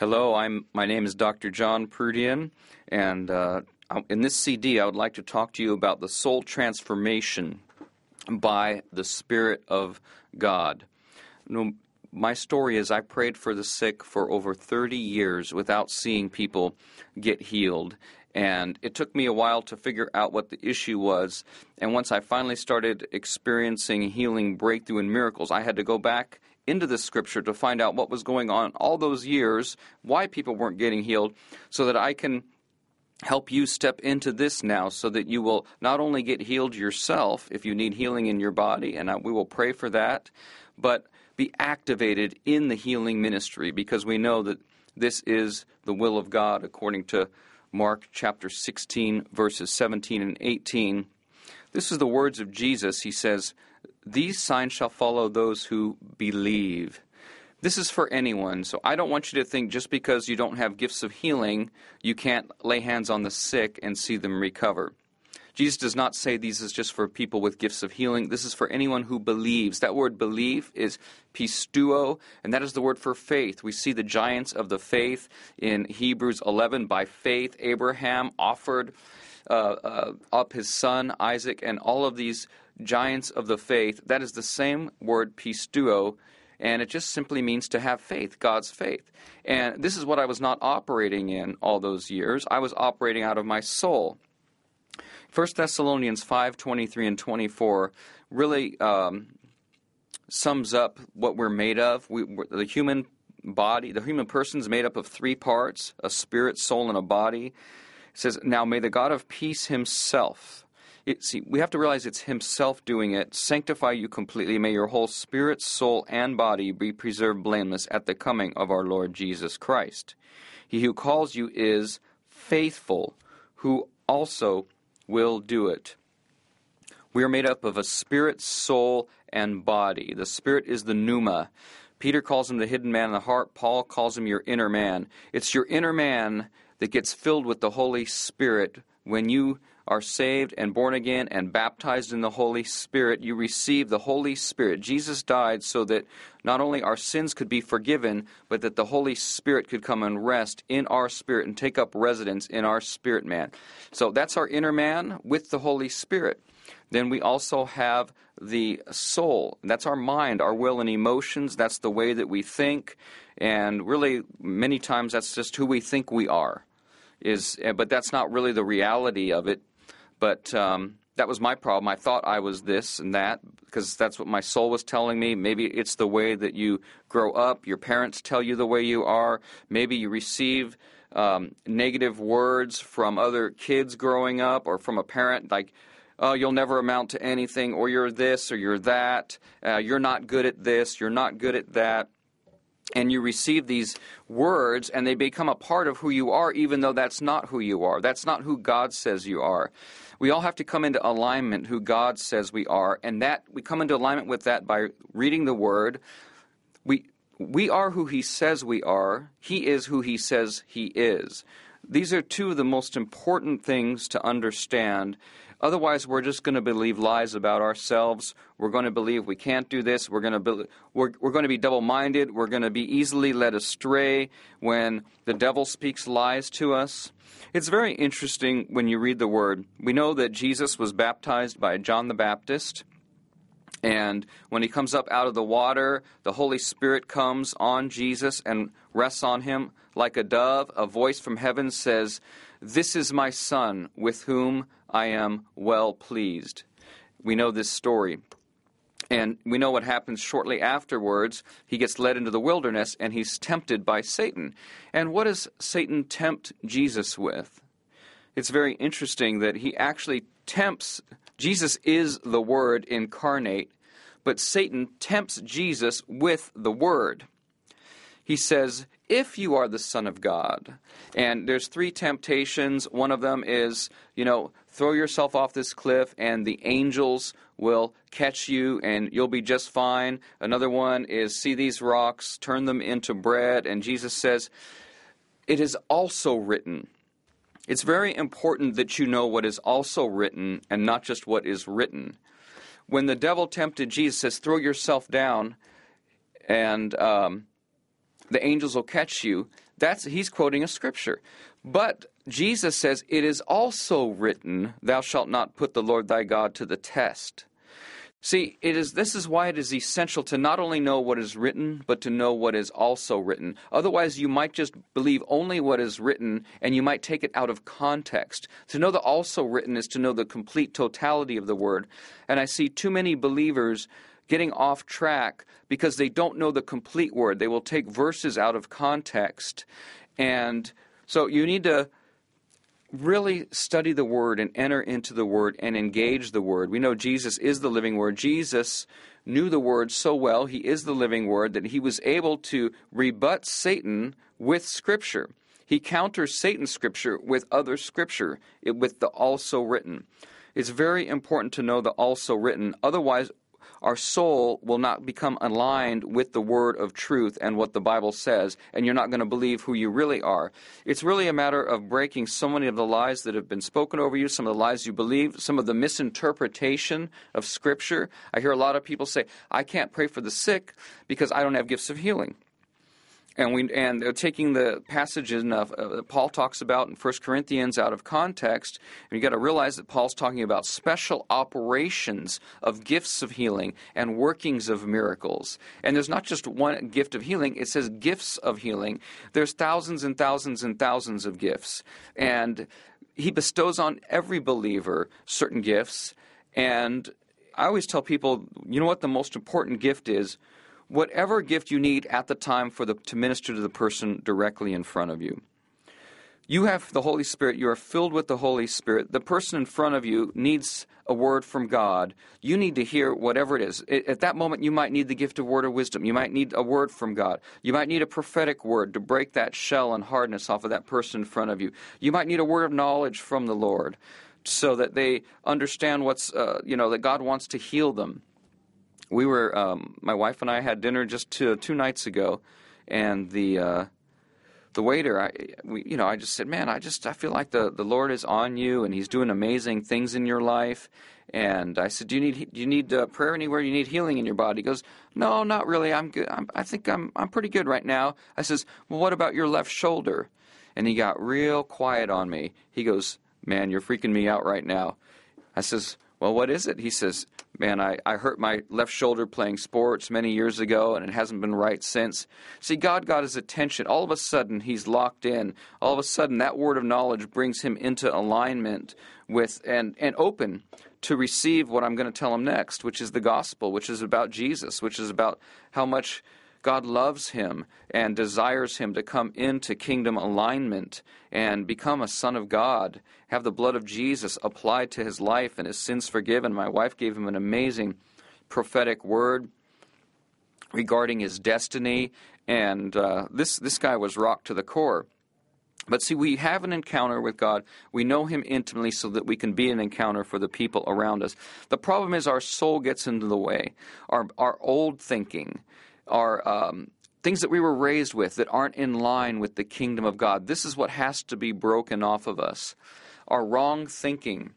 Hello, I'm my name is Dr. John Proodian, and uh, in this CD, I would like to talk to you about the soul transformation by the Spirit of God. You know, my story is I prayed for the sick for over 30 years without seeing people get healed. And it took me a while to figure out what the issue was. And once I finally started experiencing healing, breakthrough, and miracles, I had to go back into the scripture to find out what was going on all those years, why people weren't getting healed, so that I can help you step into this now so that you will not only get healed yourself if you need healing in your body, and we will pray for that, but be activated in the healing ministry because we know that this is the will of God according to Mark chapter 16, verses 17 and 18. This is the words of Jesus. He says, these signs shall follow those who believe. This is for anyone, so I don't want you to think just because you don't have gifts of healing, you can't lay hands on the sick and see them recover. Jesus does not say these is just for people with gifts of healing. This is for anyone who believes. That word believe is pisteuo, and that is the word for faith. We see the giants of the faith in Hebrews 11. By faith, Abraham offered uh, uh, up his son Isaac, and all of these giants of the faith, that is the same word pisteuo, and it just simply means to have faith, God's faith. And this is what I was not operating in all those years. I was operating out of my soul. 1 Thessalonians 5 23 and 24 really um, sums up what we're made of. We, the human body, the human person is made up of three parts a spirit, soul, and a body. Says, Now may the God of peace himself it, see, we have to realize it's Himself doing it. Sanctify you completely. May your whole spirit, soul, and body be preserved blameless at the coming of our Lord Jesus Christ. He who calls you is faithful, who also will do it. We are made up of a spirit, soul, and body. The spirit is the pneuma. Peter calls him the hidden man in the heart. Paul calls him your inner man. It's your inner man that gets filled with the Holy Spirit when you are saved and born again and baptized in the Holy Spirit, you receive the Holy Spirit. Jesus died so that not only our sins could be forgiven, but that the Holy Spirit could come and rest in our spirit and take up residence in our spirit man. So that's our inner man with the Holy Spirit. Then we also have the soul. That's our mind, our will and emotions. That's the way that we think. And really, many times, that's just who we think we are. Is, but that's not really the reality of it. But um, that was my problem. I thought I was this and that because that's what my soul was telling me. Maybe it's the way that you grow up. Your parents tell you the way you are. Maybe you receive um, negative words from other kids growing up or from a parent like, oh, you'll never amount to anything, or you're this, or you're that, uh, you're not good at this, you're not good at that. And you receive these words, and they become a part of who you are, even though that's not who you are. That's not who God says you are. We all have to come into alignment who God says we are, and that we come into alignment with that by reading the Word. We we are who He says we are. He is who He says He is. These are two of the most important things to understand. Otherwise, we're just going to believe lies about ourselves. We're going to believe we can't do this. We're going to be, we're, we're going to be double-minded. We're going to be easily led astray when the devil speaks lies to us. It's very interesting when you read the word. We know that Jesus was baptized by John the Baptist. And when he comes up out of the water, the Holy Spirit comes on Jesus and rests on him like a dove. A voice from heaven says, This is my Son, with whom I am well pleased. We know this story. And we know what happens shortly afterwards. He gets led into the wilderness and he's tempted by Satan. And what does Satan tempt Jesus with? It's very interesting that he actually tempts, Jesus is the Word incarnate, but Satan tempts Jesus with the Word. He says, if you are the Son of God. And there's three temptations. One of them is, you know, throw yourself off this cliff and the angels will catch you and you'll be just fine. Another one is, see these rocks, turn them into bread. And Jesus says, it is also written. It's very important that you know what is also written and not just what is written. When the devil tempted Jesus, says, throw yourself down and. Um, the angels will catch you. That's he's quoting a scripture. But Jesus says, It is also written, Thou shalt not put the Lord thy God to the test. See, it is this is why it is essential to not only know what is written, but to know what is also written. Otherwise, you might just believe only what is written and you might take it out of context. To know the also written is to know the complete totality of the word. And I see too many believers getting off track because they don't know the complete word. They will take verses out of context. And so you need to really study the Word and enter into the Word and engage the Word. We know Jesus is the living Word. Jesus knew the Word so well, He is the living Word, that He was able to rebut Satan with Scripture. He counters Satan's Scripture with other Scripture, with the also written. It's very important to know the also written. Otherwise, our soul will not become aligned with the word of truth and what the Bible says, and you're not going to believe who you really are. It's really a matter of breaking so many of the lies that have been spoken over you, some of the lies you believe, some of the misinterpretation of Scripture. I hear a lot of people say, I can't pray for the sick because I don't have gifts of healing and we and taking the passage in uh, uh, Paul talks about in 1 Corinthians out of context, and you got to realize that Paul's talking about special operations of gifts of healing and workings of miracles. And there's not just one gift of healing; it says gifts of healing. There's thousands and thousands and thousands of gifts, and he bestows on every believer certain gifts. And I always tell people, you know what the most important gift is whatever gift you need at the time for the, to minister to the person directly in front of you. You have the Holy Spirit, you are filled with the Holy Spirit. The person in front of you needs a word from God. You need to hear whatever it is. At that moment, you might need the gift of word of wisdom. You might need a word from God. You might need a prophetic word to break that shell and hardness off of that person in front of you. You might need a word of knowledge from the Lord so that they understand what's, uh, you know, that God wants to heal them we were um, my wife and I had dinner just two, two nights ago, and the uh, the waiter, I we, you know, I just said, man, I just I feel like the, the Lord is on you and He's doing amazing things in your life. And I said, do you need do you need uh, prayer anywhere? You need healing in your body? He goes, no, not really. I'm good. I'm, I think I'm I'm pretty good right now. I says, well, what about your left shoulder? And he got real quiet on me. He goes, man, you're freaking me out right now. I says, well, what is it? He says, Man, I, I hurt my left shoulder playing sports many years ago, and it hasn't been right since. See, God got his attention. All of a sudden, he's locked in. All of a sudden, that word of knowledge brings him into alignment with and, and open to receive what I'm going to tell him next, which is the gospel, which is about Jesus, which is about how much God loves him and desires him to come into kingdom alignment and become a son of God, have the blood of Jesus applied to his life and his sins forgiven. My wife gave him an amazing prophetic word regarding his destiny, and uh, this, this guy was rocked to the core. But see, we have an encounter with God. We know Him intimately so that we can be an encounter for the people around us. The problem is our soul gets into the way. Our, our old thinking, are um, things that we were raised with that aren't in line with the kingdom of God. This is what has to be broken off of us. Our wrong thinking.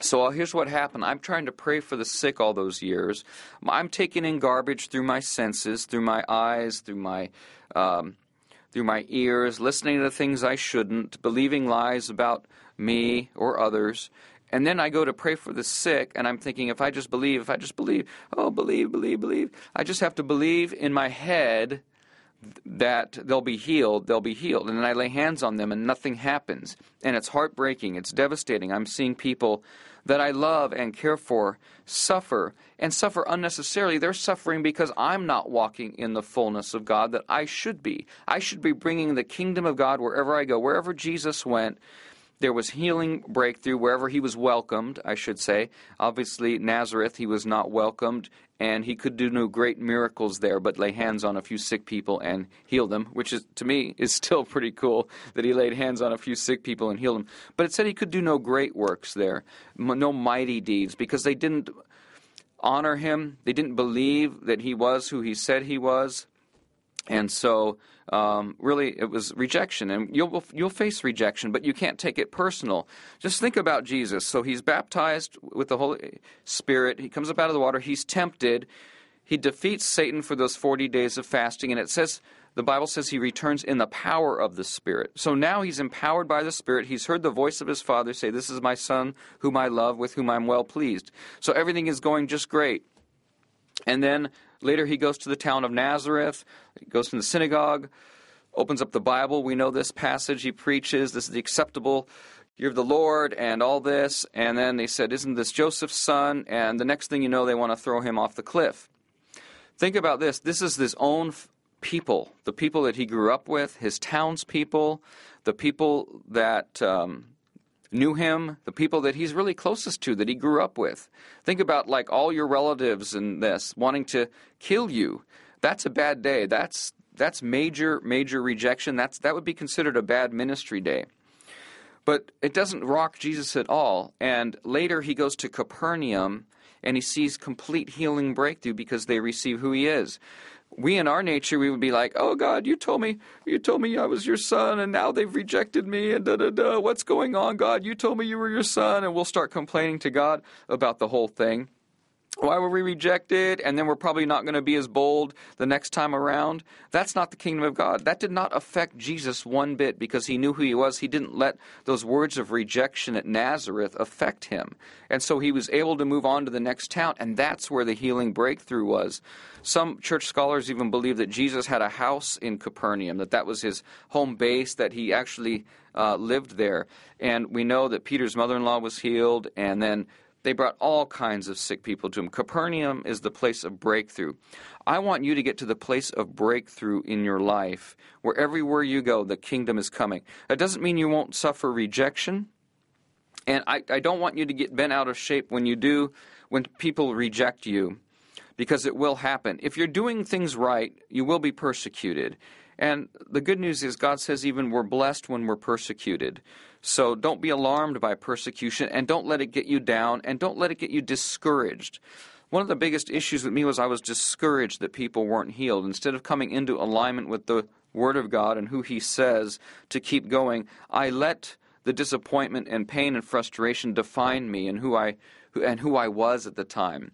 So uh, here's what happened. I'm trying to pray for the sick all those years. I'm taking in garbage through my senses, through my eyes, through my um, through my ears, listening to things I shouldn't, believing lies about me or others, and then I go to pray for the sick, and I'm thinking, if I just believe, if I just believe, oh, believe, believe, believe, I just have to believe in my head that they'll be healed, they'll be healed. And then I lay hands on them, and nothing happens. And it's heartbreaking, it's devastating. I'm seeing people that I love and care for suffer, and suffer unnecessarily. They're suffering because I'm not walking in the fullness of God that I should be. I should be bringing the kingdom of God wherever I go, wherever Jesus went. There was healing breakthrough wherever he was welcomed, I should say. Obviously, Nazareth, he was not welcomed, and he could do no great miracles there, but lay hands on a few sick people and heal them, which is, to me, is still pretty cool that he laid hands on a few sick people and healed them. But it said he could do no great works there, no mighty deeds, because they didn't honor him. They didn't believe that he was who he said he was. And so um, really it was rejection and you'll you'll face rejection but you can't take it personal just think about jesus so he's baptized with the holy spirit he comes up out of the water he's tempted he defeats satan for those 40 days of fasting and it says the Bible says he returns in the power of the Spirit. So now he's empowered by the Spirit. He's heard the voice of his Father say, This is my Son, whom I love, with whom I'm well pleased. So everything is going just great. And then later he goes to the town of Nazareth, he goes to the synagogue, opens up the Bible. We know this passage. He preaches, This is the acceptable year of the Lord, and all this. And then they said, Isn't this Joseph's son? And the next thing you know, they want to throw him off the cliff. Think about this. This is his own people, the people that he grew up with, his townspeople, the people that um, knew him, the people that he's really closest to, that he grew up with. Think about like all your relatives and this wanting to kill you. That's a bad day. That's that's major major rejection. That's that would be considered a bad ministry day. But it doesn't rock Jesus at all. And later he goes to Capernaum and he sees complete healing breakthrough because they receive who he is we in our nature we would be like, "Oh God, you told me, you told me I was your son, and now they've rejected me, and da da da. What's going on, God? You told me you were your son," and we'll start complaining to God about the whole thing. Why were we rejected? And then we're probably not going to be as bold the next time around. That's not the kingdom of God. That did not affect Jesus one bit because he knew who he was. He didn't let those words of rejection at Nazareth affect him. And so he was able to move on to the next town, and that's where the healing breakthrough was. Some church scholars even believe that Jesus had a house in Capernaum, that that was his home base, that he actually uh, lived there. And we know that Peter's mother in law was healed, and then they brought all kinds of sick people to him. Capernaum is the place of breakthrough. I want you to get to the place of breakthrough in your life where everywhere you go, the kingdom is coming. That doesn't mean you won't suffer rejection. And I, I don't want you to get bent out of shape when you do, when people reject you, because it will happen. If you're doing things right, you will be persecuted. And the good news is, God says even we're blessed when we're persecuted. So don't be alarmed by persecution and don't let it get you down and don't let it get you discouraged. One of the biggest issues with me was I was discouraged that people weren't healed. Instead of coming into alignment with the Word of God and who He says to keep going, I let the disappointment and pain and frustration define me and who I and who I was at the time.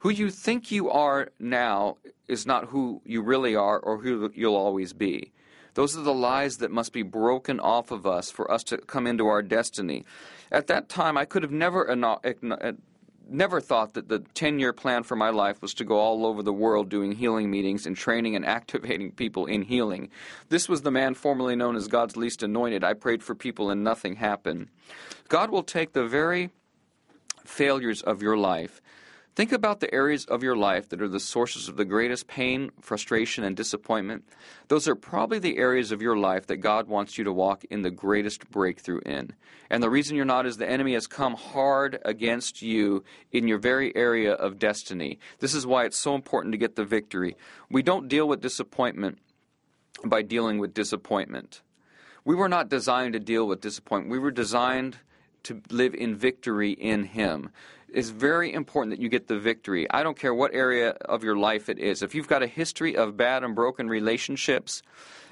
Who you think you are now is not who you really are or who you'll always be. Those are the lies that must be broken off of us for us to come into our destiny. At that time, I could have never uh, never thought that the 10 year plan for my life was to go all over the world doing healing meetings and training and activating people in healing. This was the man formerly known as God's least anointed. I prayed for people and nothing happened. God will take the very failures of your life Think about the areas of your life that are the sources of the greatest pain, frustration, and disappointment. Those are probably the areas of your life that God wants you to walk in the greatest breakthrough in. And the reason you're not is the enemy has come hard against you in your very area of destiny. This is why it's so important to get the victory. We don't deal with disappointment by dealing with disappointment. We were not designed to deal with disappointment. We were designed to live in victory in Him it's very important that you get the victory. I don't care what area of your life it is. If you've got a history of bad and broken relationships,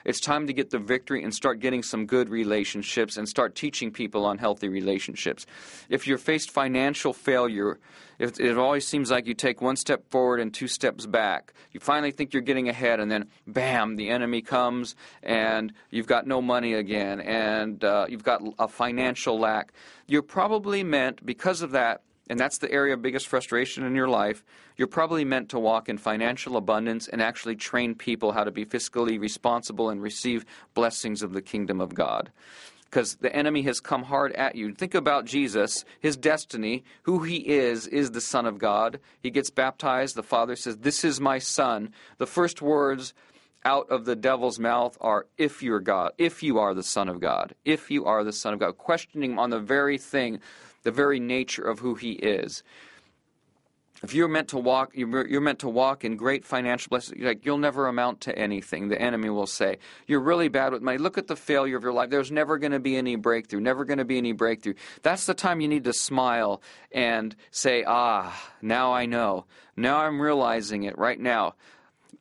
it's time to get the victory and start getting some good relationships and start teaching people on healthy relationships. If you're faced financial failure, if it always seems like you take one step forward and two steps back, you finally think you're getting ahead, and then bam, the enemy comes and you've got no money again and uh, you've got a financial lack. You're probably meant, because of that, and that's the area of biggest frustration in your life, you're probably meant to walk in financial abundance and actually train people how to be fiscally responsible and receive blessings of the kingdom of God. Because the enemy has come hard at you. Think about Jesus, his destiny, who he is, is the Son of God. He gets baptized. The Father says, This is my Son. The first words out of the devil's mouth are if you're God, if you are the Son of God, if you are the Son of God, questioning on the very thing the very nature of who He is. If you're meant to walk, you're meant to walk in great financial blessings. Like you'll never amount to anything. The enemy will say you're really bad with money. Look at the failure of your life. There's never going to be any breakthrough. Never going to be any breakthrough. That's the time you need to smile and say, "Ah, now I know. Now I'm realizing it right now."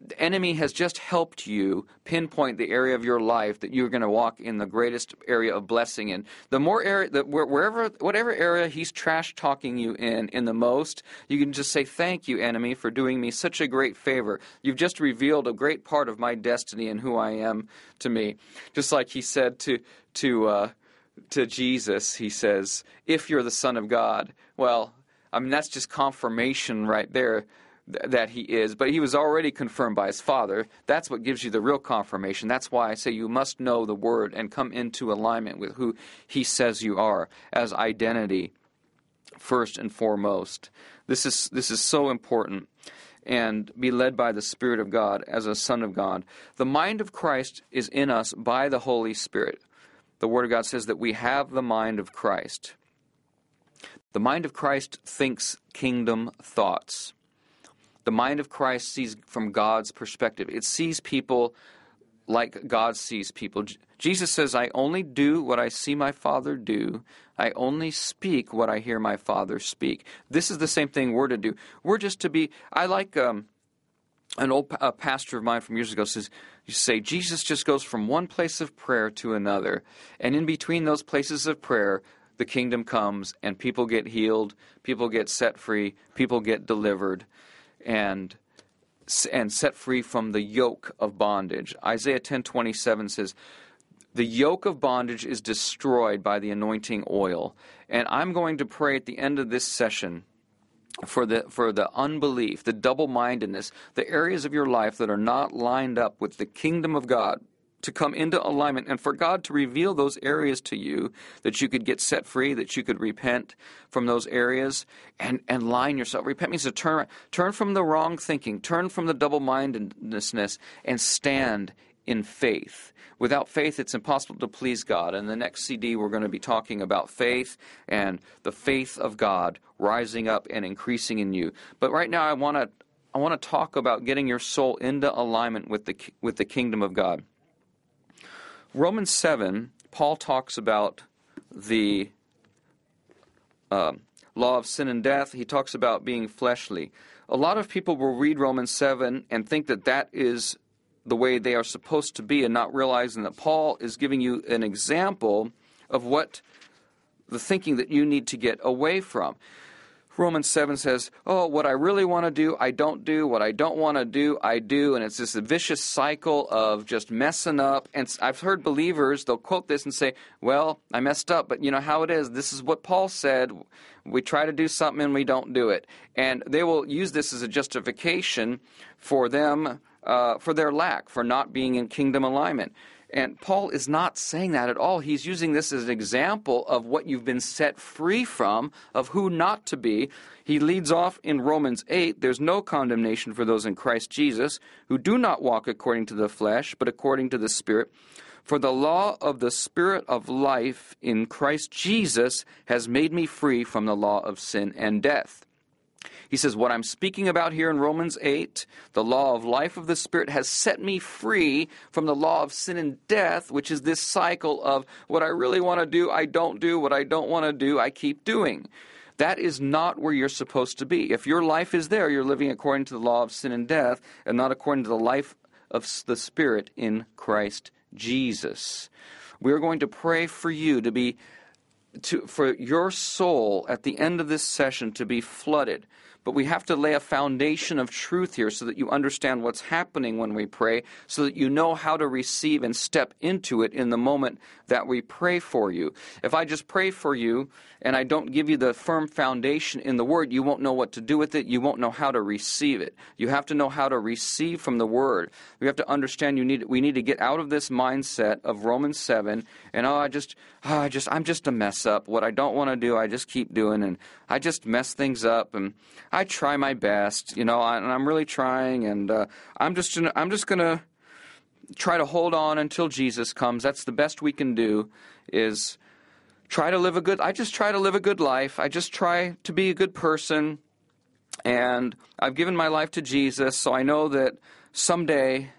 The enemy has just helped you pinpoint the area of your life that you're going to walk in the greatest area of blessing in. The more area that wherever whatever area he's trash talking you in in the most, you can just say thank you enemy for doing me such a great favor. You've just revealed a great part of my destiny and who I am to me. Just like he said to to uh, to Jesus, he says, "If you're the son of God." Well, I mean that's just confirmation right there that he is, but he was already confirmed by his father. That's what gives you the real confirmation. That's why I say you must know the word and come into alignment with who he says you are as identity first and foremost. This is this is so important and be led by the Spirit of God as a Son of God. The mind of Christ is in us by the Holy Spirit. The Word of God says that we have the mind of Christ. The mind of Christ thinks kingdom thoughts. The mind of Christ sees from God's perspective. It sees people like God sees people. Jesus says, I only do what I see my Father do. I only speak what I hear my Father speak. This is the same thing we're to do. We're just to be. I like um, an old pastor of mine from years ago says, you say, Jesus just goes from one place of prayer to another. And in between those places of prayer, the kingdom comes and people get healed, people get set free, people get delivered and and set free from the yoke of bondage. Isaiah 10:27 says, "The yoke of bondage is destroyed by the anointing oil." And I'm going to pray at the end of this session for the for the unbelief, the double-mindedness, the areas of your life that are not lined up with the kingdom of God, to come into alignment and for God to reveal those areas to you that you could get set free, that you could repent from those areas and, and line yourself. Repent means to turn, turn from the wrong thinking, turn from the double mindedness, and stand in faith. Without faith, it's impossible to please God. In the next CD, we're going to be talking about faith and the faith of God rising up and increasing in you. But right now, I want to I want to talk about getting your soul into alignment with the with the kingdom of God. Romans 7, Paul talks about the uh, law of sin and death. He talks about being fleshly. A lot of people will read Romans 7 and think that that is the way they are supposed to be and not realizing that Paul is giving you an example of what the thinking that you need to get away from. Romans 7 says, Oh, what I really want to do, I don't do. What I don't want to do, I do. And it's this vicious cycle of just messing up. And I've heard believers, they'll quote this and say, Well, I messed up, but you know how it is. This is what Paul said. We try to do something and we don't do it. And they will use this as a justification for them, uh, for their lack, for not being in kingdom alignment. And Paul is not saying that at all. He's using this as an example of what you've been set free from, of who not to be. He leads off in Romans 8 there's no condemnation for those in Christ Jesus who do not walk according to the flesh, but according to the Spirit. For the law of the Spirit of life in Christ Jesus has made me free from the law of sin and death. He says, What I'm speaking about here in Romans 8, the law of life of the Spirit, has set me free from the law of sin and death, which is this cycle of what I really want to do, I don't do, what I don't want to do, I keep doing. That is not where you're supposed to be. If your life is there, you're living according to the law of sin and death and not according to the life of the Spirit in Christ Jesus. We're going to pray for you to be to, for your soul at the end of this session to be flooded but we have to lay a foundation of truth here so that you understand what's happening when we pray, so that you know how to receive and step into it in the moment that we pray for you. If I just pray for you and I don't give you the firm foundation in the Word, you won't know what to do with it. You won't know how to receive it. You have to know how to receive from the Word. We have to understand you need we need to get out of this mindset of Romans seven and oh I just oh, I just I'm just a mess up. What I don't want to do, I just keep doing and I just mess things up and I try my best, you know, and I'm really trying, and uh, I'm just I'm just gonna try to hold on until Jesus comes. That's the best we can do. Is try to live a good. I just try to live a good life. I just try to be a good person, and I've given my life to Jesus, so I know that someday,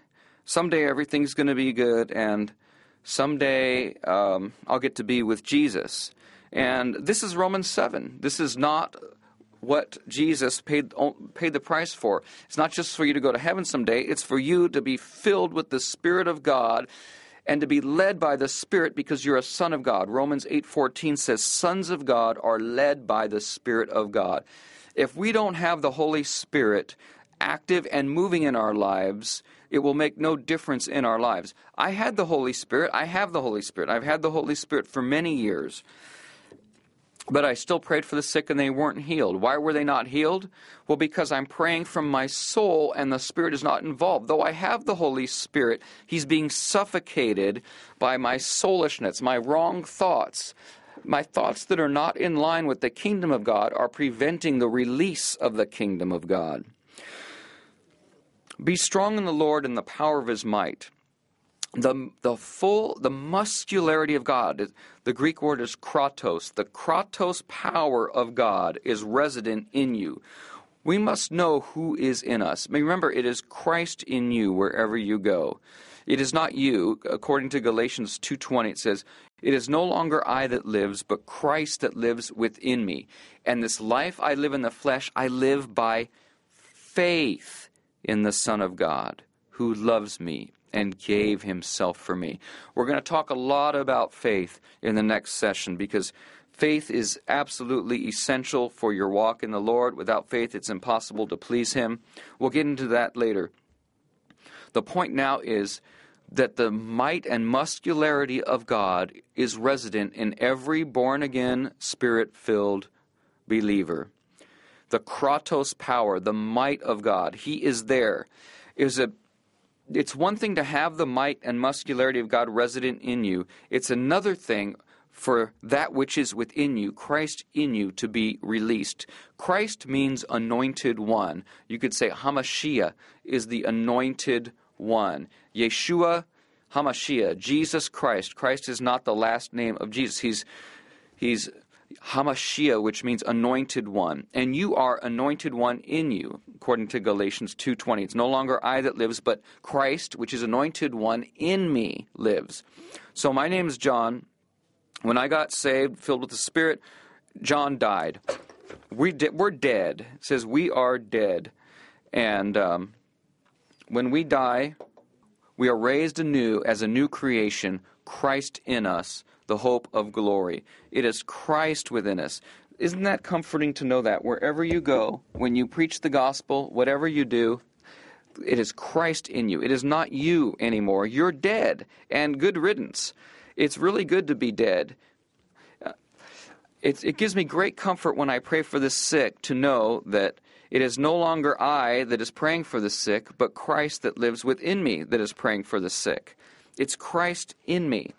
someday everything's going to be good, and someday um, I'll get to be with Jesus. And this is Romans 7. This is not what Jesus paid paid the price for. It's not just for you to go to heaven someday, it's for you to be filled with the spirit of God and to be led by the spirit because you're a son of God. Romans 8:14 says sons of God are led by the spirit of God. If we don't have the Holy Spirit active and moving in our lives, it will make no difference in our lives. I had the Holy Spirit. I have the Holy Spirit. I've had the Holy Spirit for many years. But I still prayed for the sick and they weren't healed. Why were they not healed? Well, because I'm praying from my soul and the Spirit is not involved. Though I have the Holy Spirit, He's being suffocated by my soulishness, my wrong thoughts. My thoughts that are not in line with the kingdom of God are preventing the release of the kingdom of God. Be strong in the Lord and the power of his might. The, the full, the muscularity of God, the Greek word is kratos. The kratos power of God is resident in you. We must know who is in us. Remember, it is Christ in you wherever you go. It is not you. According to Galatians 2:20 it says, "It is no longer I that lives, but Christ that lives within me. And this life I live in the flesh, I live by faith in the Son of God, who loves me and gave himself for me. We're going to talk a lot about faith in the next session because faith is absolutely essential for your walk in the Lord. Without faith, it's impossible to please him. We'll get into that later. The point now is that the might and muscularity of God is resident in every born again, spirit filled believer the kratos power, the might of God. He is there. A it's one thing to have the might and muscularity of God resident in you. It's another thing for that which is within you, Christ in you, to be released. Christ means anointed one. You could say Hamashiach is the anointed one. Yeshua Hamashiach, Jesus Christ. Christ is not the last name of Jesus. He's he's Hamashiach, which means anointed one, and you are anointed one in you, according to Galatians 2:20. It's no longer I that lives, but Christ, which is anointed one in me, lives. So my name is John. When I got saved, filled with the Spirit, John died. We de- we're dead. It says we are dead, and um, when we die, we are raised anew as a new creation, Christ in us the hope of glory. It is Christ within us. Isn't that comforting to know that wherever you go, when you preach the gospel, whatever you do, it is Christ in you. It is not you anymore. You're dead, and good riddance. It's really good to be dead. It, it gives me great comfort when I pray for the sick to know that it is no longer I that is praying for the sick, but Christ that lives within me that is praying for the sick. It's Christ in me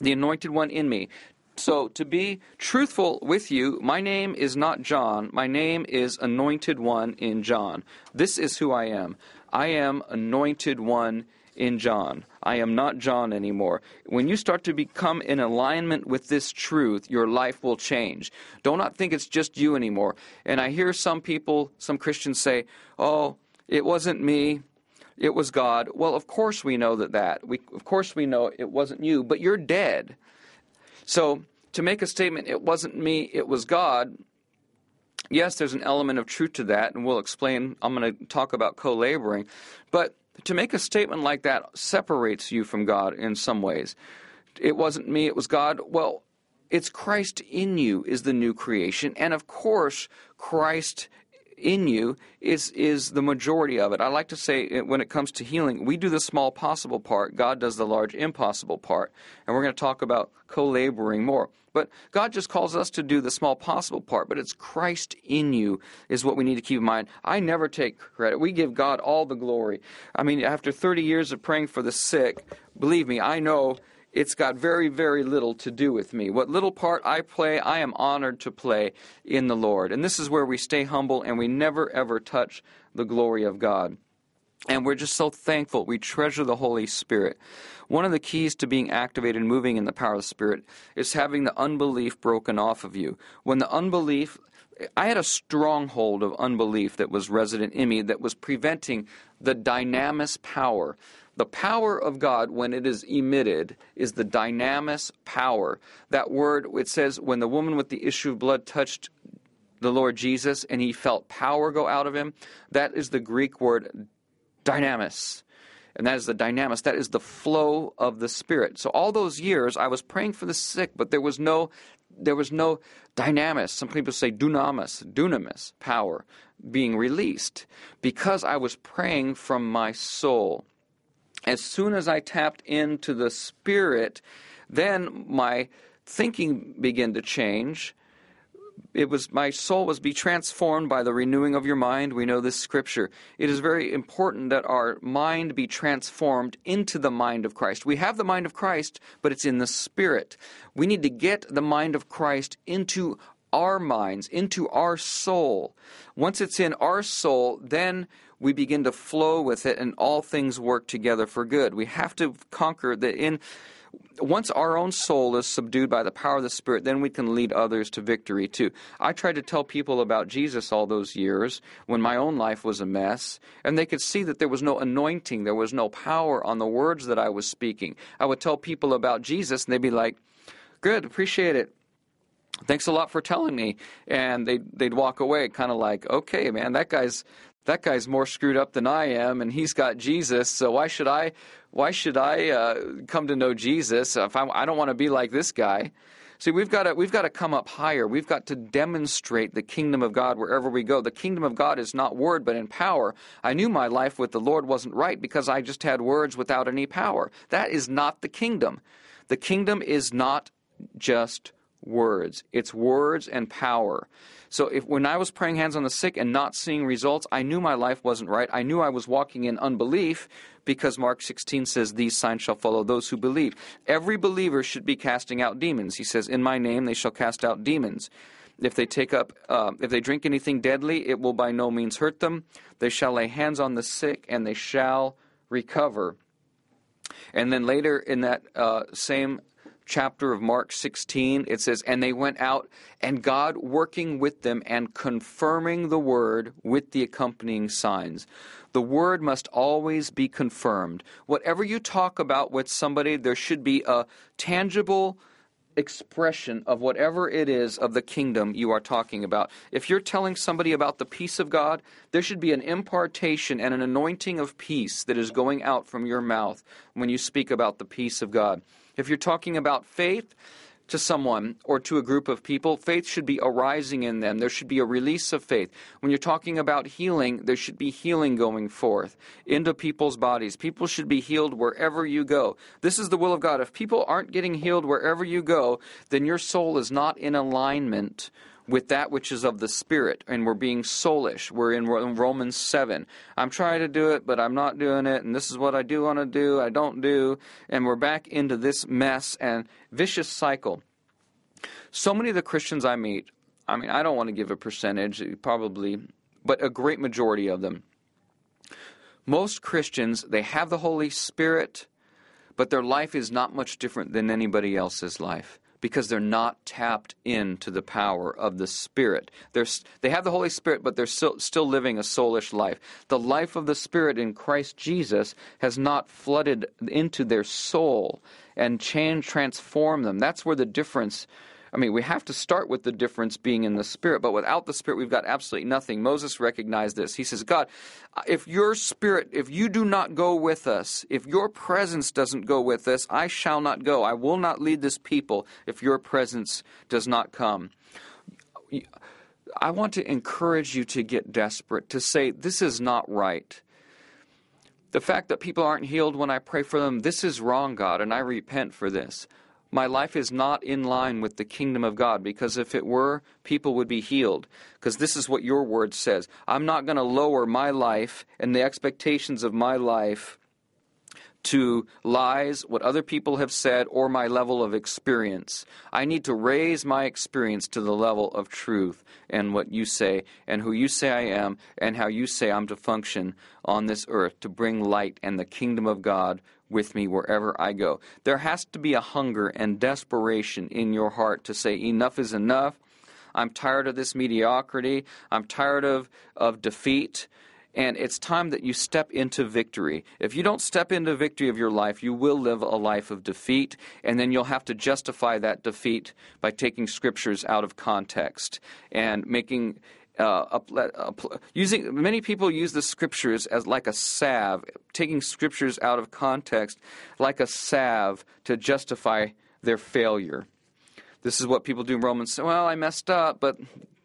the anointed one in me. So, to be truthful with you, my name is not John. My name is Anointed One in John. This is who I am. I am Anointed One in John. I am not John anymore. When you start to become in alignment with this truth, your life will change. Do not think it's just you anymore. And I hear some people, some Christians say, oh, it wasn't me it was God. Well, of course we know that that. We, of course we know it wasn't you, but you're dead. So to make a statement, it wasn't me, it was God, yes, there's an element of truth to that, and we'll explain. I'm going to talk about co laboring. But to make a statement like that separates you from God in some ways. It wasn't me, it was God. Well, it's Christ in you is the new creation. And of course, Christ in you is is the majority of it. I like to say uh, when it comes to healing, we do the small possible part, God does the large impossible part. And we're going to talk about co-laboring more. But God just calls us to do the small possible part, but it's Christ in you is what we need to keep in mind. I never take credit. We give God all the glory. I mean, after 30 years of praying for the sick, believe me, I know it's got very, very little to do with me. What little part I play, I am honored to play in the Lord. And this is where we stay humble and we never, ever touch the glory of God. And we're just so thankful. We treasure the Holy Spirit. One of the keys to being activated and moving in the power of the Spirit is having the unbelief broken off of you. When the unbelief, I had a stronghold of unbelief that was resident in me that was preventing the dynamis power the power of God, when it is emitted, is the dynamis power. That word, it says, when the woman with the issue of blood touched the Lord Jesus and he felt power go out of him, that is the Greek word dynamis. And that is the dynamis, that is the flow of the Spirit. So all those years I was praying for the sick, but there was no there was no dynamis. Some people say dunamis, dunamis, power being released because I was praying from my soul. As soon as I tapped into the Spirit, then my thinking began to change. It was my soul was be transformed by the renewing of your mind. We know this scripture. It is very important that our mind be transformed into the mind of christ. We have the mind of christ but it's in the spirit. We need to get the mind of christ into our minds into our soul once it's in our soul then we begin to flow with it and all things work together for good we have to conquer the in once our own soul is subdued by the power of the Spirit, then we can lead others to victory too. I tried to tell people about Jesus all those years when my own life was a mess, and they could see that there was no anointing, there was no power on the words that I was speaking. I would tell people about Jesus, and they'd be like, Good, appreciate it. Thanks a lot for telling me. And they'd, they'd walk away kind of like, okay, man, that guy's that guy's more screwed up than I am, and he's got Jesus. So why should I? Why should I uh, come to know Jesus if I'm, I do not want to be like this guy? See, we've got to we've got to come up higher. We've got to demonstrate the kingdom of God wherever we go. The kingdom of God is not word, but in power. I knew my life with the Lord wasn't right because I just had words without any power. That is not the kingdom. The kingdom is not just words. It's words and power. So if when I was praying hands on the sick and not seeing results, I knew my life wasn't right. I knew I was walking in unbelief because Mark 16 says these signs shall follow those who believe. Every believer should be casting out demons. He says, "In my name they shall cast out demons." If they take up, uh, if they drink anything deadly, it will by no means hurt them. They shall lay hands on the sick, and they shall recover. And then later in that uh, same chapter of Mark 16, it says, And they went out, and God working with them and confirming the word with the accompanying signs. The word must always be confirmed. Whatever you talk about with somebody, there should be a tangible expression of whatever it is of the kingdom you are talking about. If you're telling somebody about the peace of God, there should be an impartation and an anointing of peace that is going out from your mouth when you speak about the peace of God. If you're talking about faith to someone or to a group of people, faith should be arising in them. There should be a release of faith. When you're talking about healing, there should be healing going forth into people's bodies. People should be healed wherever you go. This is the will of God. If people aren't getting healed wherever you go, then your soul is not in alignment with that which is of the Spirit, and we're being soulish. We're in Romans 7. I'm trying to do it, but I'm not doing it, and this is what I do want to do, I don't do, and we're back into this mess and vicious cycle. So many of the Christians I meet, I mean, I don't want to give a percentage, probably, but a great majority of them. Most Christians, they have the Holy Spirit, but their life is not much different than anybody else's life because they're not tapped into the power of the Spirit. They're, they have the Holy Spirit, but they're still, still living a soulish life. The life of the Spirit in Christ Jesus has not flooded into their soul and change, transform them. That's where the difference I mean, we have to start with the difference being in the Spirit, but without the Spirit, we've got absolutely nothing. Moses recognized this. He says, God, if your Spirit, if you do not go with us, if your presence doesn't go with us, I shall not go. I will not lead this people if your presence does not come. I want to encourage you to get desperate, to say, This is not right. The fact that people aren't healed when I pray for them, this is wrong, God, and I repent for this my life is not in line with the kingdom of God because if it were, people would be healed. Because this is what your word says. I'm not going to lower my life and the expectations of my life to lies, what other people have said, or my level of experience. I need to raise my experience to the level of truth and what you say, and who you say I am, and how you say I'm to function on this earth to bring light and the kingdom of God with me wherever I go. There has to be a hunger and desperation in your heart to say, enough is enough. I'm tired of this mediocrity. I'm tired of, of defeat. and it's time that you step into victory. If you don't step into victory of your life, you will live a life of defeat, and then you'll have to justify that defeat by taking scriptures out of context and making. Uh, using many people use the scriptures as like a salve, taking scriptures out of context like a salve to justify their failure. This is what people do in Romans. Well, I messed up, but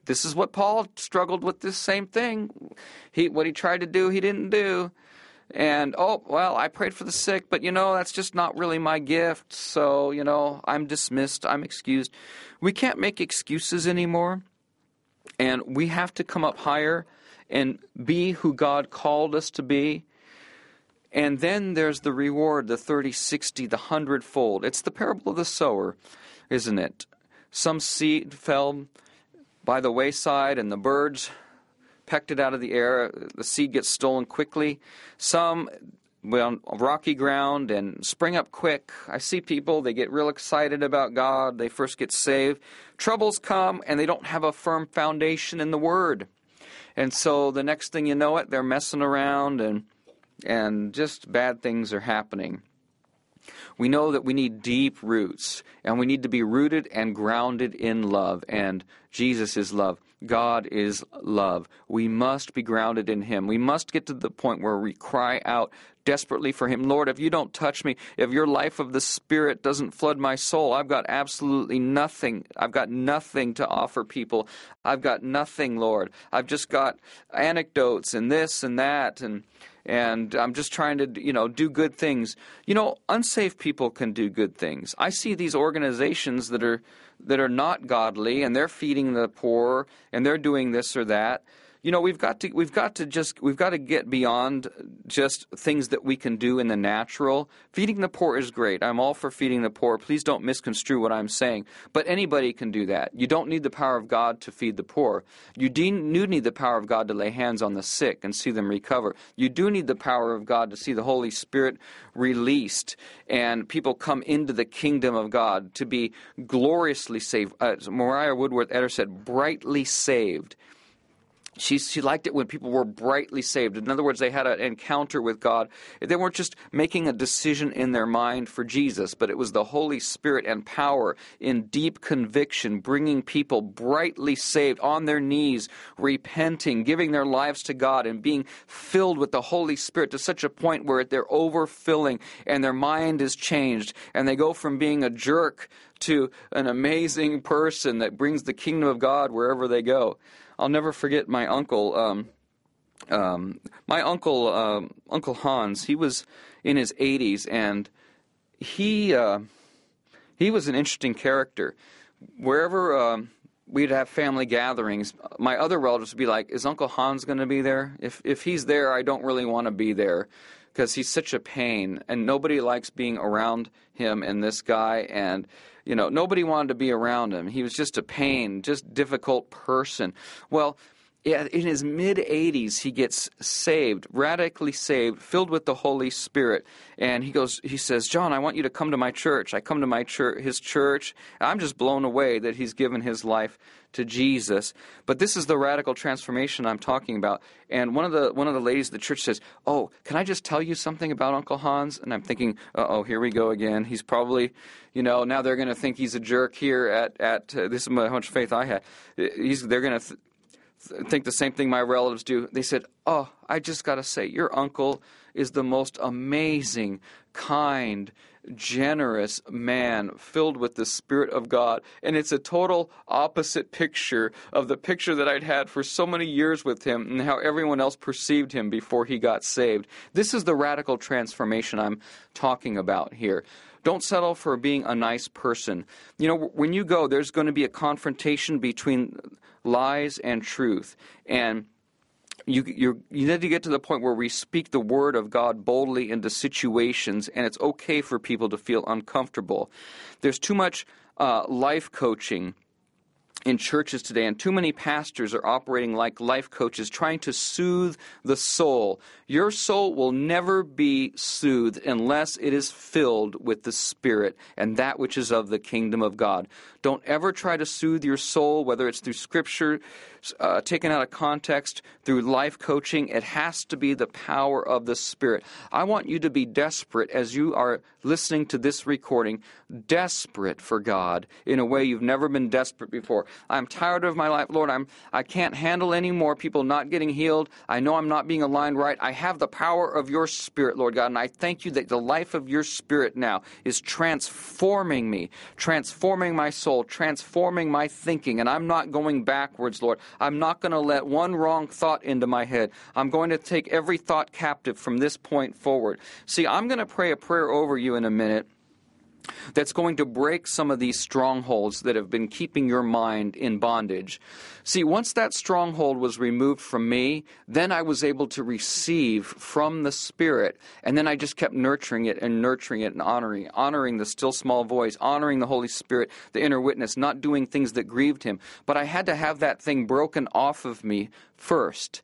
this is what Paul struggled with this same thing. He what he tried to do, he didn't do. And oh, well, I prayed for the sick, but you know, that's just not really my gift. So, you know, I'm dismissed, I'm excused. We can't make excuses anymore. And we have to come up higher and be who God called us to be. And then there's the reward, the 30, 60, the hundredfold. It's the parable of the sower, isn't it? Some seed fell by the wayside, and the birds pecked it out of the air. The seed gets stolen quickly. Some on rocky ground and spring up quick. I see people, they get real excited about God. They first get saved. Troubles come, and they don't have a firm foundation in the Word. And so the next thing you know it, they're messing around and and just bad things are happening. We know that we need deep roots and we need to be rooted and grounded in love. And Jesus is love. God is love. We must be grounded in Him. We must get to the point where we cry out desperately for Him Lord, if you don't touch me, if your life of the Spirit doesn't flood my soul, I've got absolutely nothing. I've got nothing to offer people. I've got nothing, Lord. I've just got anecdotes and this and that and and I'm just trying to, you know, do good things. You know, unsafe people can do good things. I see these organizations that are that are not godly and they're feeding the poor and they're doing this or that you know we've got to we've got to just we've got to get beyond just things that we can do in the natural. Feeding the poor is great. I'm all for feeding the poor. Please don't misconstrue what i'm saying. But anybody can do that. You don't need the power of god to feed the poor. You do need the power of god to lay hands on the sick and see them recover. You do need the power of god to see the holy spirit released and people come into the kingdom of god to be gloriously saved. As mariah woodworth etter said brightly saved she, she liked it when people were brightly saved. In other words, they had an encounter with God. They weren't just making a decision in their mind for Jesus, but it was the Holy Spirit and power in deep conviction, bringing people brightly saved on their knees, repenting, giving their lives to God, and being filled with the Holy Spirit to such a point where they're overfilling and their mind is changed. And they go from being a jerk to an amazing person that brings the kingdom of God wherever they go. I'll never forget my uncle. Um, um, my uncle, um, Uncle Hans, he was in his 80s, and he uh, he was an interesting character. Wherever um, we'd have family gatherings, my other relatives would be like, "Is Uncle Hans going to be there? If if he's there, I don't really want to be there." Because he's such a pain, and nobody likes being around him and this guy. And you know, nobody wanted to be around him. He was just a pain, just difficult person. Well, in his mid 80s, he gets saved, radically saved, filled with the Holy Spirit. And he goes, he says, John, I want you to come to my church. I come to my church, his church. I'm just blown away that he's given his life to Jesus. But this is the radical transformation I'm talking about. And one of the one of the ladies of the church says, "Oh, can I just tell you something about Uncle Hans?" And I'm thinking, "Oh, here we go again. He's probably, you know, now they're going to think he's a jerk here at at uh, this is how much faith I had. He's they're going to." Th- think the same thing my relatives do. They said, Oh, I just got to say, your uncle is the most amazing, kind, generous man filled with the Spirit of God. And it's a total opposite picture of the picture that I'd had for so many years with him and how everyone else perceived him before he got saved. This is the radical transformation I'm talking about here. Don't settle for being a nice person. You know, when you go, there's going to be a confrontation between lies and truth. And you, you need to get to the point where we speak the word of God boldly into situations, and it's okay for people to feel uncomfortable. There's too much uh, life coaching in churches today, and too many pastors are operating like life coaches, trying to soothe the soul. Your soul will never be soothed unless it is filled with the Spirit and that which is of the kingdom of God. Don't ever try to soothe your soul, whether it's through Scripture, uh, taken out of context, through life coaching. It has to be the power of the Spirit. I want you to be desperate as you are listening to this recording, desperate for God in a way you've never been desperate before. I'm tired of my life, Lord. I'm I can't handle any more people not getting healed. I know I'm not being aligned right. I have the power of your spirit, Lord God, and I thank you that the life of your spirit now is transforming me, transforming my soul, transforming my thinking, and I'm not going backwards, Lord. I'm not going to let one wrong thought into my head. I'm going to take every thought captive from this point forward. See, I'm going to pray a prayer over you in a minute that's going to break some of these strongholds that have been keeping your mind in bondage. See, once that stronghold was removed from me, then I was able to receive from the Spirit, and then I just kept nurturing it and nurturing it and honoring, honoring the still small voice, honoring the Holy Spirit, the inner witness, not doing things that grieved Him. But I had to have that thing broken off of me first.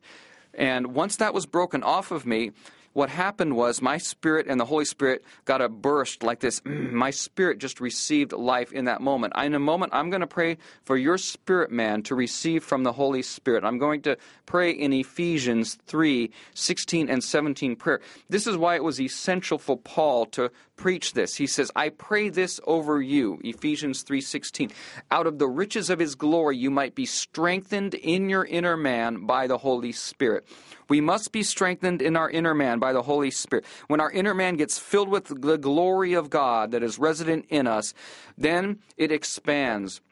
And once that was broken off of me, what happened was my spirit and the Holy Spirit got a burst like this. my spirit just received life in that moment. In a moment, I'm going to pray for your spirit man to receive from the Holy Spirit. I'm going to pray in Ephesians 3 16 and 17 prayer. This is why it was essential for Paul to preach this. He says, I pray this over you, Ephesians 3:16. Out of the riches of his glory you might be strengthened in your inner man by the Holy Spirit. We must be strengthened in our inner man by the Holy Spirit. When our inner man gets filled with the glory of God that is resident in us, then it expands.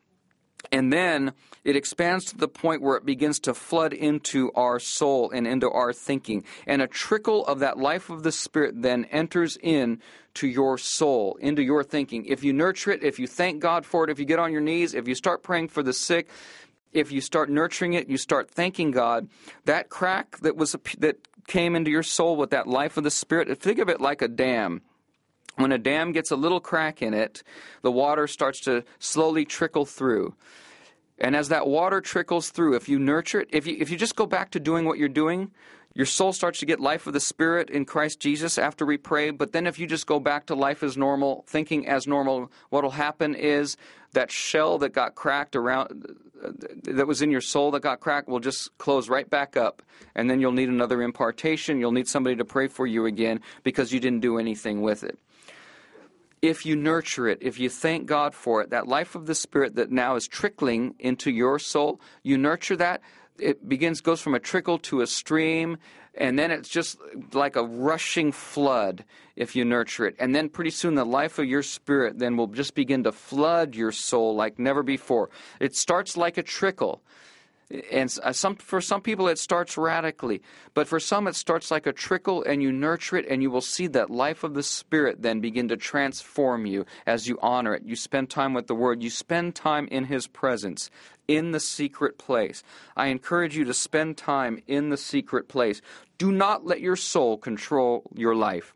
And then it expands to the point where it begins to flood into our soul and into our thinking. And a trickle of that life of the Spirit then enters in to your soul, into your thinking. If you nurture it, if you thank God for it, if you get on your knees, if you start praying for the sick, if you start nurturing it, you start thanking God, that crack that was that came into your soul with that life of the Spirit, think of it like a dam. When a dam gets a little crack in it, the water starts to slowly trickle through. And as that water trickles through, if you nurture it, if you, if you just go back to doing what you're doing, your soul starts to get life of the Spirit in Christ Jesus after we pray. But then if you just go back to life as normal, thinking as normal, what will happen is that shell that got cracked around, that was in your soul that got cracked will just close right back up. And then you'll need another impartation. You'll need somebody to pray for you again because you didn't do anything with it. If you nurture it, if you thank God for it, that life of the Spirit that now is trickling into your soul, you nurture that, it begins goes from a trickle to a stream and then it's just like a rushing flood if you nurture it. And then pretty soon the life of your spirit then will just begin to flood your soul like never before. It starts like a trickle. And uh, some, for some people it starts radically but for some it starts like a trickle and you nurture it and you will see that life of the spirit then begin to transform you as you honor it. You spend time with the word. You spend time in his presence in the secret place i encourage you to spend time in the secret place do not let your soul control your life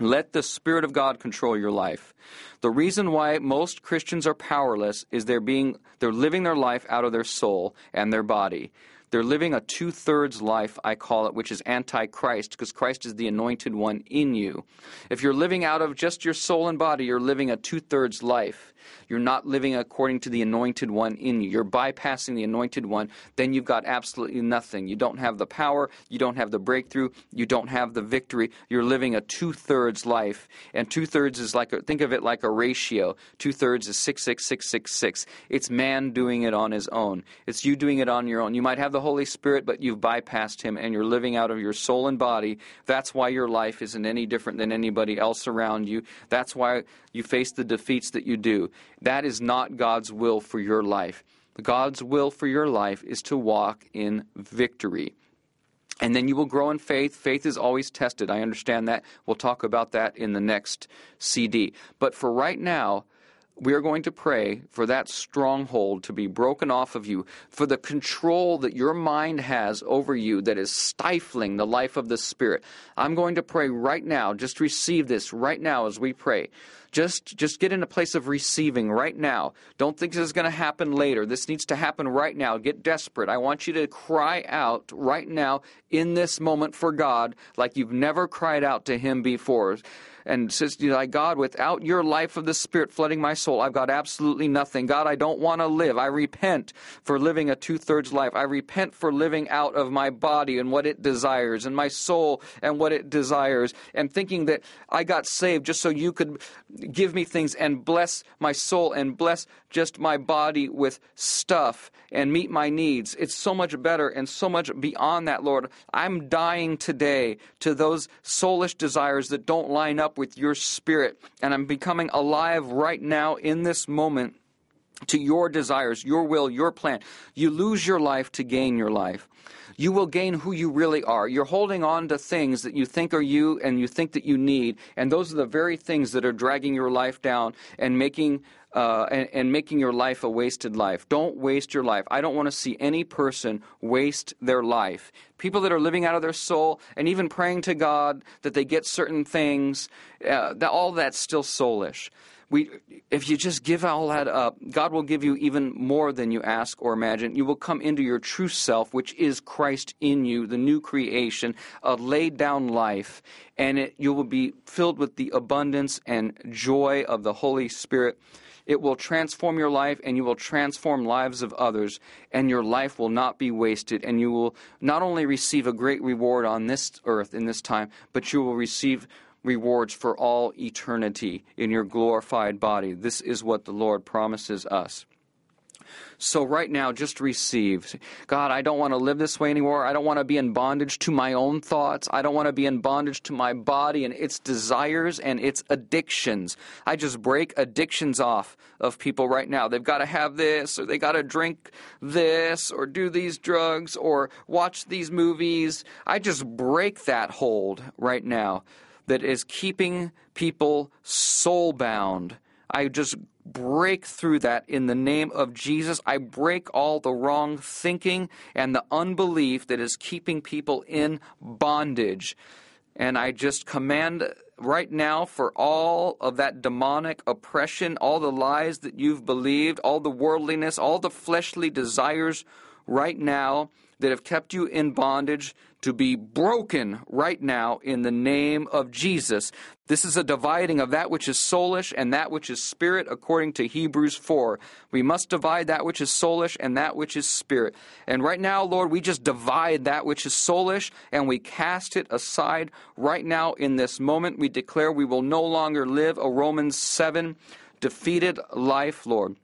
let the Spirit of God control your life. The reason why most Christians are powerless is they're being they're living their life out of their soul and their body. They're living a two thirds life, I call it, which is anti Christ, because Christ is the anointed one in you. If you're living out of just your soul and body, you're living a two thirds life. You're not living according to the anointed one in you. You're bypassing the anointed one. Then you've got absolutely nothing. You don't have the power. You don't have the breakthrough. You don't have the victory. You're living a two thirds life. And two thirds is like, a, think of it like a ratio. Two thirds is 66666. It's man doing it on his own. It's you doing it on your own. You might have the Holy Spirit, but you've bypassed him and you're living out of your soul and body. That's why your life isn't any different than anybody else around you. That's why you face the defeats that you do. That is not God's will for your life. God's will for your life is to walk in victory. And then you will grow in faith. Faith is always tested. I understand that. We'll talk about that in the next CD. But for right now, we are going to pray for that stronghold to be broken off of you, for the control that your mind has over you that is stifling the life of the Spirit. I'm going to pray right now. Just receive this right now as we pray. Just, just get in a place of receiving right now. Don't think this is going to happen later. This needs to happen right now. Get desperate. I want you to cry out right now in this moment for God like you've never cried out to Him before and says, you know, God, without your life of the Spirit flooding my soul, I've got absolutely nothing. God, I don't want to live. I repent for living a two thirds life. I repent for living out of my body and what it desires, and my soul and what it desires, and thinking that I got saved just so you could give me things and bless my soul and bless just my body with stuff and meet my needs. It's so much better and so much beyond that, Lord. I'm dying today to those soulish desires that don't line up with your spirit, and I'm becoming alive right now in this moment to your desires, your will, your plan. You lose your life to gain your life. You will gain who you really are. You're holding on to things that you think are you and you think that you need, and those are the very things that are dragging your life down and making uh, and, and, making your life a wasted life. Don't waste your life. I don't want to see any person waste their life. People that are living out of their soul and even praying to God that they get certain things, uh, that, all that's still soulish. We, if you just give all that up, God will give you even more than you ask or imagine. You will come into your true self, which is Christ in you, the new creation, a laid down life, and it, you will be filled with the abundance and joy of the Holy Spirit. It will transform your life and you will transform lives of others, and your life will not be wasted. And you will not only receive a great reward on this earth in this time, but you will receive rewards for all eternity in your glorified body. This is what the Lord promises us. So, right now, just receive. God, I don't want to live this way anymore. I don't want to be in bondage to my own thoughts. I don't want to be in bondage to my body and its desires and its addictions. I just break addictions off of people right now. They've got to have this, or they got to drink this, or do these drugs, or watch these movies. I just break that hold right now that is keeping people soul bound. I just break through that in the name of Jesus. I break all the wrong thinking and the unbelief that is keeping people in bondage. And I just command right now for all of that demonic oppression, all the lies that you've believed, all the worldliness, all the fleshly desires right now that have kept you in bondage to be broken right now in the name of Jesus. This is a dividing of that which is soulish and that which is spirit, according to Hebrews 4. We must divide that which is soulish and that which is spirit. And right now, Lord, we just divide that which is soulish and we cast it aside right now in this moment. We declare we will no longer live a Romans 7 defeated life, Lord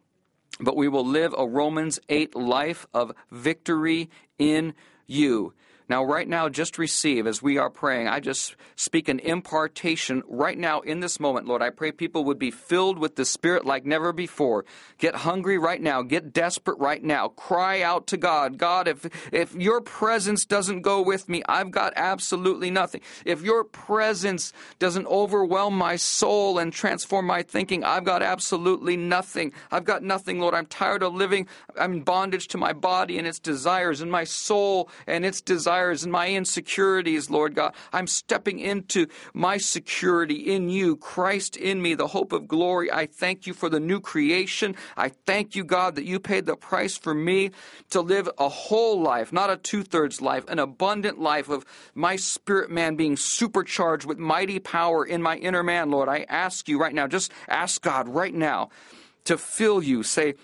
but we will live a Romans 8 life of victory in you. Now, right now, just receive as we are praying. I just speak an impartation right now in this moment, Lord. I pray people would be filled with the Spirit like never before. Get hungry right now. Get desperate right now. Cry out to God. God, if, if your presence doesn't go with me, I've got absolutely nothing. If your presence doesn't overwhelm my soul and transform my thinking, I've got absolutely nothing. I've got nothing, Lord. I'm tired of living. I'm in bondage to my body and its desires and my soul and its desires desires and my insecurities, Lord God. I'm stepping into my security in you, Christ in me, the hope of glory. I thank you for the new creation. I thank you, God, that you paid the price for me to live a whole life, not a two thirds life, an abundant life of my spirit man being supercharged with mighty power in my inner man, Lord. I ask you right now, just ask God right now to fill you. Say,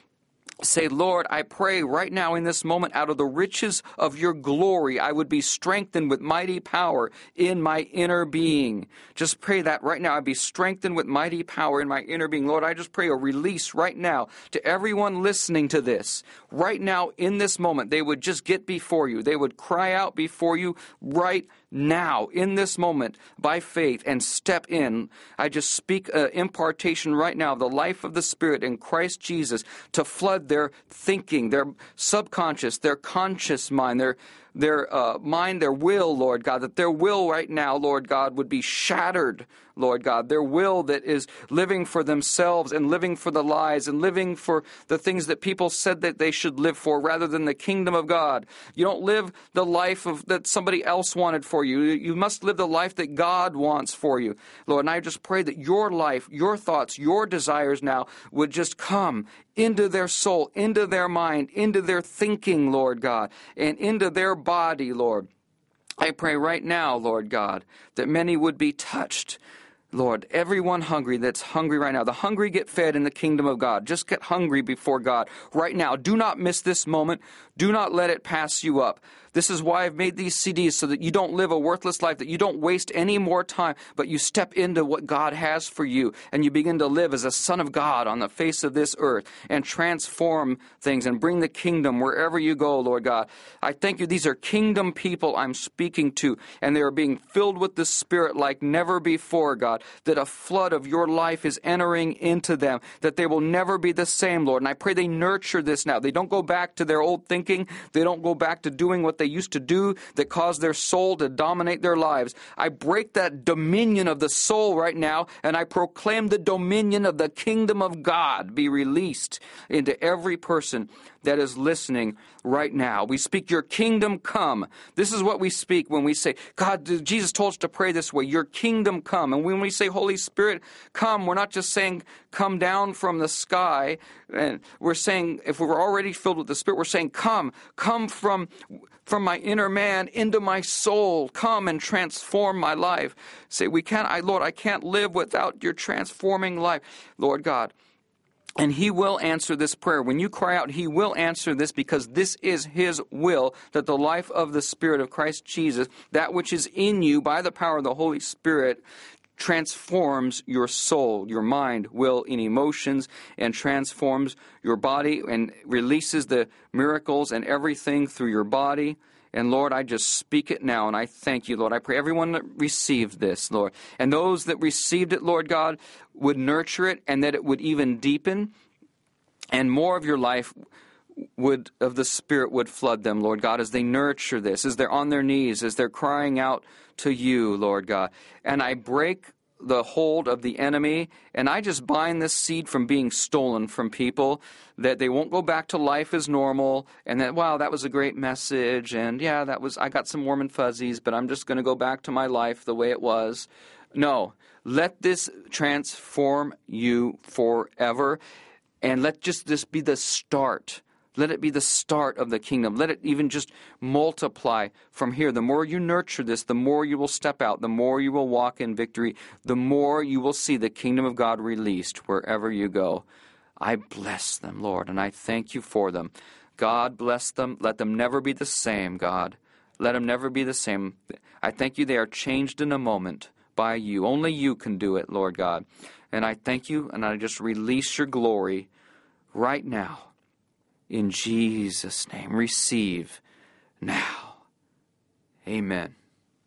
Say, Lord, I pray right now in this moment, out of the riches of your glory, I would be strengthened with mighty power in my inner being. Just pray that right now. I'd be strengthened with mighty power in my inner being. Lord, I just pray a release right now to everyone listening to this. Right now, in this moment, they would just get before you. They would cry out before you right now, in this moment, by faith, and step in. I just speak uh, impartation right now of the life of the Spirit in Christ Jesus to flood their thinking, their subconscious, their conscious mind, their their uh, mind, their will, Lord God, that their will right now, Lord God, would be shattered, Lord God. Their will that is living for themselves and living for the lies and living for the things that people said that they should live for rather than the kingdom of God. You don't live the life of, that somebody else wanted for you. You must live the life that God wants for you, Lord. And I just pray that your life, your thoughts, your desires now would just come into their soul, into their mind, into their thinking, Lord God, and into their body, Lord. I pray right now, Lord God, that many would be touched Lord, everyone hungry that's hungry right now, the hungry get fed in the kingdom of God. Just get hungry before God right now. Do not miss this moment. Do not let it pass you up. This is why I've made these CDs so that you don't live a worthless life, that you don't waste any more time, but you step into what God has for you and you begin to live as a son of God on the face of this earth and transform things and bring the kingdom wherever you go, Lord God. I thank you. These are kingdom people I'm speaking to, and they are being filled with the Spirit like never before, God, that a flood of your life is entering into them, that they will never be the same, Lord. And I pray they nurture this now. They don't go back to their old thinking, they don't go back to doing what they used to do that caused their soul to dominate their lives. I break that dominion of the soul right now, and I proclaim the dominion of the kingdom of God be released into every person that is listening right now. We speak, Your kingdom come. This is what we speak when we say, God, Jesus told us to pray this way, Your kingdom come. And when we say, Holy Spirit, come, we're not just saying, Come down from the sky. And we're saying, if we're already filled with the Spirit, we're saying, Come, come from from my inner man into my soul. Come and transform my life. Say, we can't, I, Lord, I can't live without your transforming life. Lord God, and he will answer this prayer. When you cry out, he will answer this because this is his will that the life of the Spirit of Christ Jesus, that which is in you by the power of the Holy Spirit, transforms your soul, your mind, will, and emotions, and transforms your body and releases the miracles and everything through your body. And Lord, I just speak it now, and I thank you, Lord. I pray everyone that received this, Lord, and those that received it, Lord God, would nurture it, and that it would even deepen, and more of your life would of the Spirit would flood them, Lord God, as they nurture this, as they're on their knees, as they're crying out to you, Lord God. And I break the hold of the enemy, and I just bind this seed from being stolen from people, that they won't go back to life as normal, and that, wow, that was a great message, and yeah, that was, I got some warm and fuzzies, but I'm just going to go back to my life the way it was. No, let this transform you forever, and let just this be the start let it be the start of the kingdom. Let it even just multiply from here. The more you nurture this, the more you will step out, the more you will walk in victory, the more you will see the kingdom of God released wherever you go. I bless them, Lord, and I thank you for them. God bless them. Let them never be the same, God. Let them never be the same. I thank you they are changed in a moment by you. Only you can do it, Lord God. And I thank you, and I just release your glory right now in Jesus' name. Receive now. Amen.